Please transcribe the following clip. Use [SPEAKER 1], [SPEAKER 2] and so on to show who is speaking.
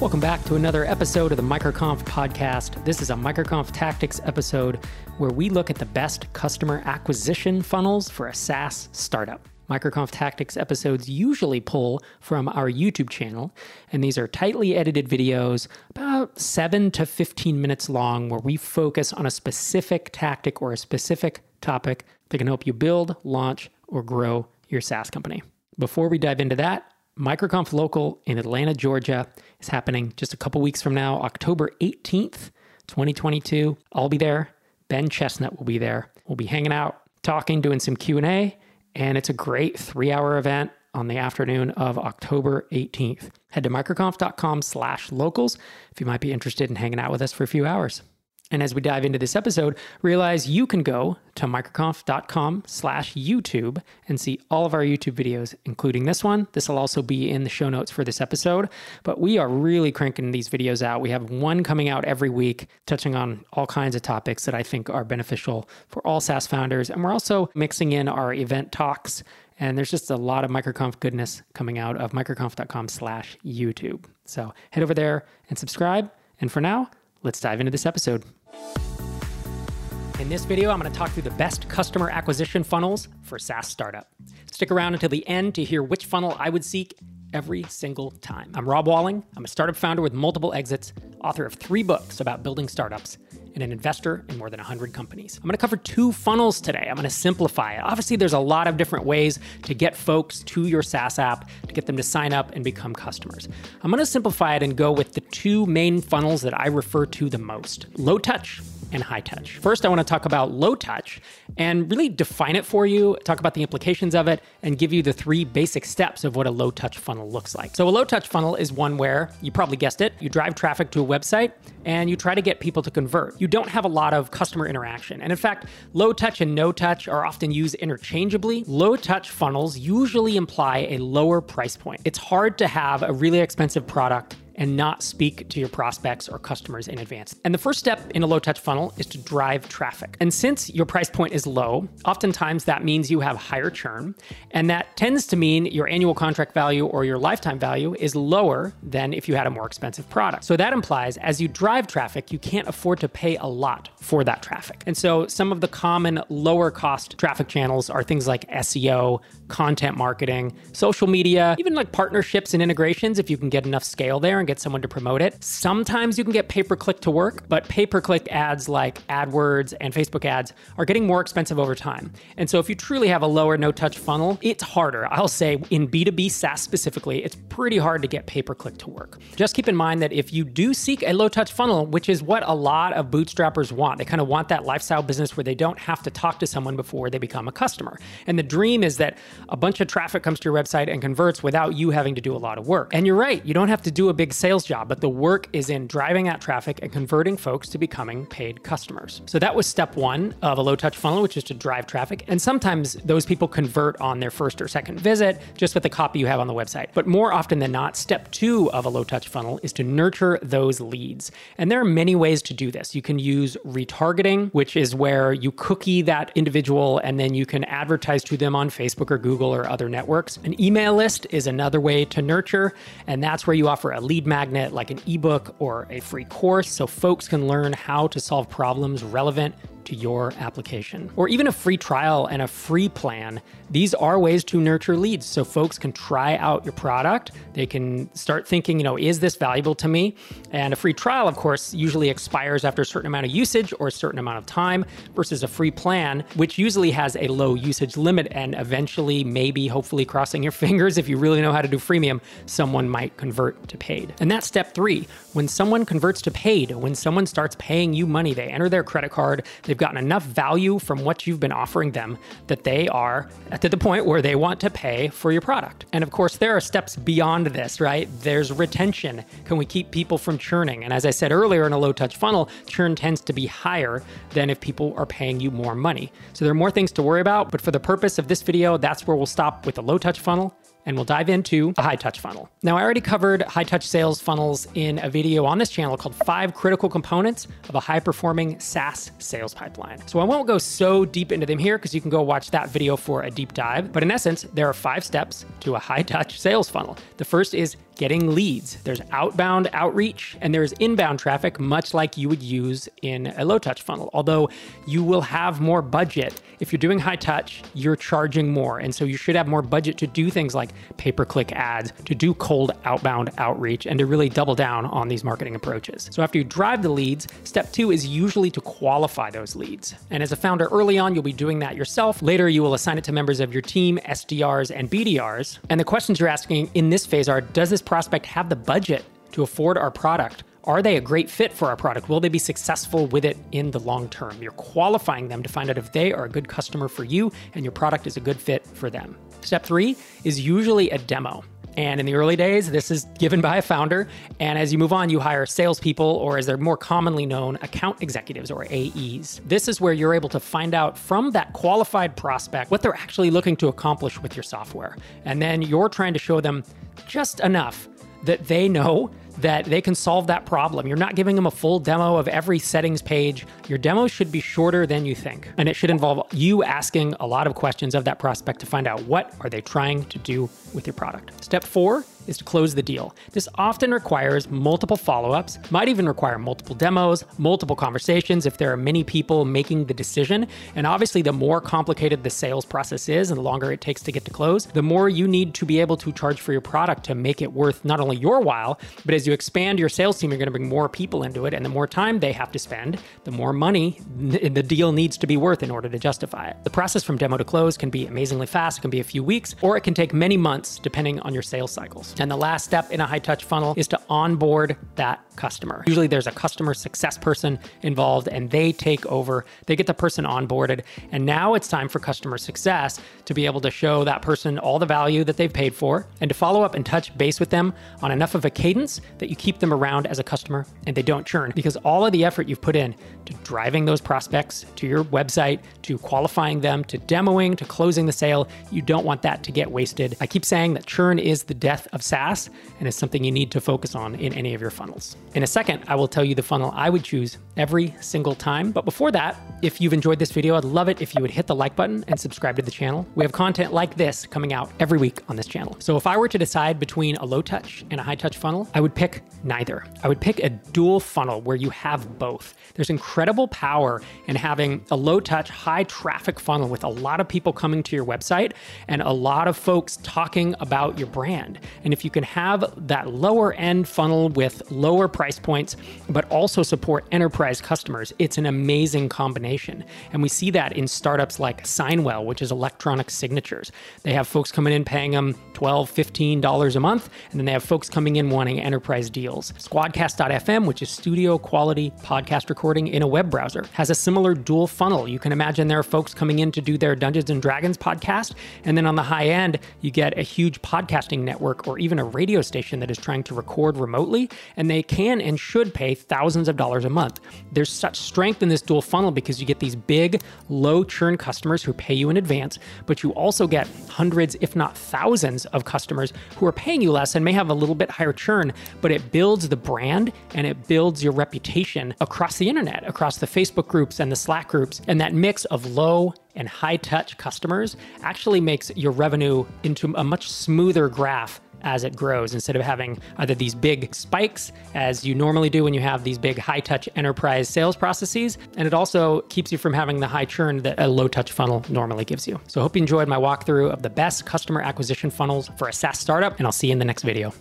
[SPEAKER 1] Welcome back to another episode of the MicroConf podcast. This is a MicroConf Tactics episode where we look at the best customer acquisition funnels for a SaaS startup. MicroConf Tactics episodes usually pull from our YouTube channel, and these are tightly edited videos, about 7 to 15 minutes long, where we focus on a specific tactic or a specific topic that can help you build, launch, or grow your SaaS company. Before we dive into that, MicroConf Local in Atlanta, Georgia is happening just a couple weeks from now, October 18th, 2022. I'll be there. Ben Chestnut will be there. We'll be hanging out, talking, doing some Q&A, and it's a great three hour event on the afternoon of October 18th. Head to microconf.com slash locals if you might be interested in hanging out with us for a few hours. And as we dive into this episode, realize you can go to microconf.com slash YouTube and see all of our YouTube videos, including this one. This will also be in the show notes for this episode. But we are really cranking these videos out. We have one coming out every week, touching on all kinds of topics that I think are beneficial for all SaaS founders. And we're also mixing in our event talks. And there's just a lot of MicroConf goodness coming out of microconf.com slash YouTube. So head over there and subscribe. And for now, let's dive into this episode. In this video, I'm going to talk through the best customer acquisition funnels for SaaS startup. Stick around until the end to hear which funnel I would seek every single time. I'm Rob Walling. I'm a startup founder with multiple exits, author of three books about building startups, and an investor in more than 100 companies. I'm going to cover two funnels today. I'm going to simplify it. Obviously, there's a lot of different ways to get folks to your SaaS app, to get them to sign up and become customers. I'm going to simplify it and go with the two main funnels that I refer to the most low touch and high touch. First, I want to talk about low touch and really define it for you, talk about the implications of it, and give you the three basic steps of what a low touch funnel looks like. So, a low touch funnel is one where you probably guessed it, you drive traffic to a website and you try to get people to convert. You don't have a lot of customer interaction. And in fact, low touch and no touch are often used interchangeably. Low touch funnels usually imply a lower price point. It's hard to have a really expensive product and not speak to your prospects or customers in advance. And the first step in a low touch funnel is to drive traffic. And since your price point is low, oftentimes that means you have higher churn. And that tends to mean your annual contract value or your lifetime value is lower than if you had a more expensive product. So that implies as you drive traffic, you can't afford to pay a lot for that traffic. And so some of the common lower cost traffic channels are things like SEO, content marketing, social media, even like partnerships and integrations if you can get enough scale there and get someone to promote it. Sometimes you can get pay per click to work, but pay per click ads like AdWords and Facebook ads are getting more expensive over time. And so if you truly have a lower no touch funnel, it's harder. I'll say in B2B SaaS specifically, it's pretty hard to get pay per click to work. Just keep in mind that if you do seek a low touch funnel, which is what a lot of bootstrappers want, they kind of want that lifestyle business where they don't have to talk to someone before they become a customer. And the dream is that a bunch of traffic comes to your website and converts without you having to do a lot of work. And you're right, you don't have to do a big sales job, but the work is in driving that traffic and converting folks to becoming paid customers. So that was step one of a low touch funnel, which is to drive traffic. And sometimes those people convert on their first or second visit just with the copy you have on the website. But more often than not, step two of a low touch funnel is to nurture those leads. And there are many ways to do this. You can use retargeting, which is where you cookie that individual and then you can advertise to them on Facebook or Google or other networks. An email list is another way to nurture, and that's where you offer a lead magnet like an ebook or a free course so folks can learn how to solve problems relevant to your application. Or even a free trial and a free plan. These are ways to nurture leads so folks can try out your product. They can start thinking, you know, is this valuable to me? And a free trial, of course, usually expires after a certain amount of usage or a certain amount of time versus a free plan, which usually has a low usage limit and eventually, maybe, hopefully, crossing your fingers, if you really know how to do freemium, someone might convert to paid. And that's step three. When someone converts to paid, when someone starts paying you money, they enter their credit card, they've gotten enough value from what you've been offering them that they are to the point where they want to pay for your product. And of course, there are steps beyond this, right? There's retention. Can we keep people from churning? And as I said earlier in a low touch funnel, churn tends to be higher than if people are paying you more money. So there are more things to worry about, but for the purpose of this video, that's where we'll stop with the low touch funnel and we'll dive into a high touch funnel. Now, I already covered high touch sales funnels in a video on this channel called Five Critical Components of a High Performing SaaS Sales Pipeline. So I won't go so deep into them here because you can go watch that video for a deep dive. But in essence, there are five steps to a high touch sales funnel. The first is getting leads. There's outbound outreach and there's inbound traffic, much like you would use in a low touch funnel. Although you will have more budget. If you're doing high touch, you're charging more. And so you should have more budget to do things like pay per click ads, to do cold outbound outreach, and to really double down on these marketing approaches. So after you drive the leads, step two is usually to qualify those leads. And as a founder early on, you'll be doing that yourself. Later, you will assign it to members of your team, SDRs, and BDRs. And the questions you're asking in this phase are Does this prospect have the budget to afford our product? Are they a great fit for our product? Will they be successful with it in the long term? You're qualifying them to find out if they are a good customer for you and your product is a good fit for them. Step three is usually a demo. And in the early days, this is given by a founder. And as you move on, you hire salespeople, or as they're more commonly known, account executives or AEs. This is where you're able to find out from that qualified prospect what they're actually looking to accomplish with your software. And then you're trying to show them just enough that they know that they can solve that problem. You're not giving them a full demo of every settings page. Your demo should be shorter than you think. And it should involve you asking a lot of questions of that prospect to find out what are they trying to do with your product. Step 4 is to close the deal. This often requires multiple follow ups, might even require multiple demos, multiple conversations if there are many people making the decision. And obviously, the more complicated the sales process is and the longer it takes to get to close, the more you need to be able to charge for your product to make it worth not only your while, but as you expand your sales team, you're going to bring more people into it. And the more time they have to spend, the more money the deal needs to be worth in order to justify it. The process from demo to close can be amazingly fast, it can be a few weeks, or it can take many months depending on your sales cycles. And the last step in a high touch funnel is to onboard that customer. Usually there's a customer success person involved and they take over, they get the person onboarded. And now it's time for customer success to be able to show that person all the value that they've paid for and to follow up and touch base with them on enough of a cadence that you keep them around as a customer and they don't churn because all of the effort you've put in to driving those prospects to your website, to qualifying them, to demoing, to closing the sale, you don't want that to get wasted. I keep saying that churn is the death of SaaS and is something you need to focus on in any of your funnels. In a second, I will tell you the funnel I would choose every single time. But before that, if you've enjoyed this video, I'd love it if you would hit the like button and subscribe to the channel. We have content like this coming out every week on this channel. So if I were to decide between a low touch and a high touch funnel, I would pick neither. I would pick a dual funnel where you have both. There's incredible power in having a low touch, high traffic funnel with a lot of people coming to your website and a lot of folks talking about your brand. And if you can have that lower end funnel with lower price points, but also support enterprise customers, it's an amazing combination. And we see that in startups like Signwell, which is electronic signatures. They have folks coming in paying them $12, $15 a month, and then they have folks coming in wanting enterprise deals. Squadcast.fm, which is studio quality podcast recording in a web browser, has a similar dual funnel. You can imagine there are folks coming in to do their Dungeons and Dragons podcast, and then on the high end, you get a huge podcasting network or even a radio station that is trying to record remotely, and they can and should pay thousands of dollars a month. There's such strength in this dual funnel because you get these big, low churn customers who pay you in advance, but you also get hundreds, if not thousands, of customers who are paying you less and may have a little bit higher churn, but it builds the brand and it builds your reputation across the internet, across the Facebook groups and the Slack groups. And that mix of low and high touch customers actually makes your revenue into a much smoother graph as it grows instead of having either these big spikes as you normally do when you have these big high touch enterprise sales processes. And it also keeps you from having the high churn that a low touch funnel normally gives you. So I hope you enjoyed my walkthrough of the best customer acquisition funnels for a SaaS startup, and I'll see you in the next video.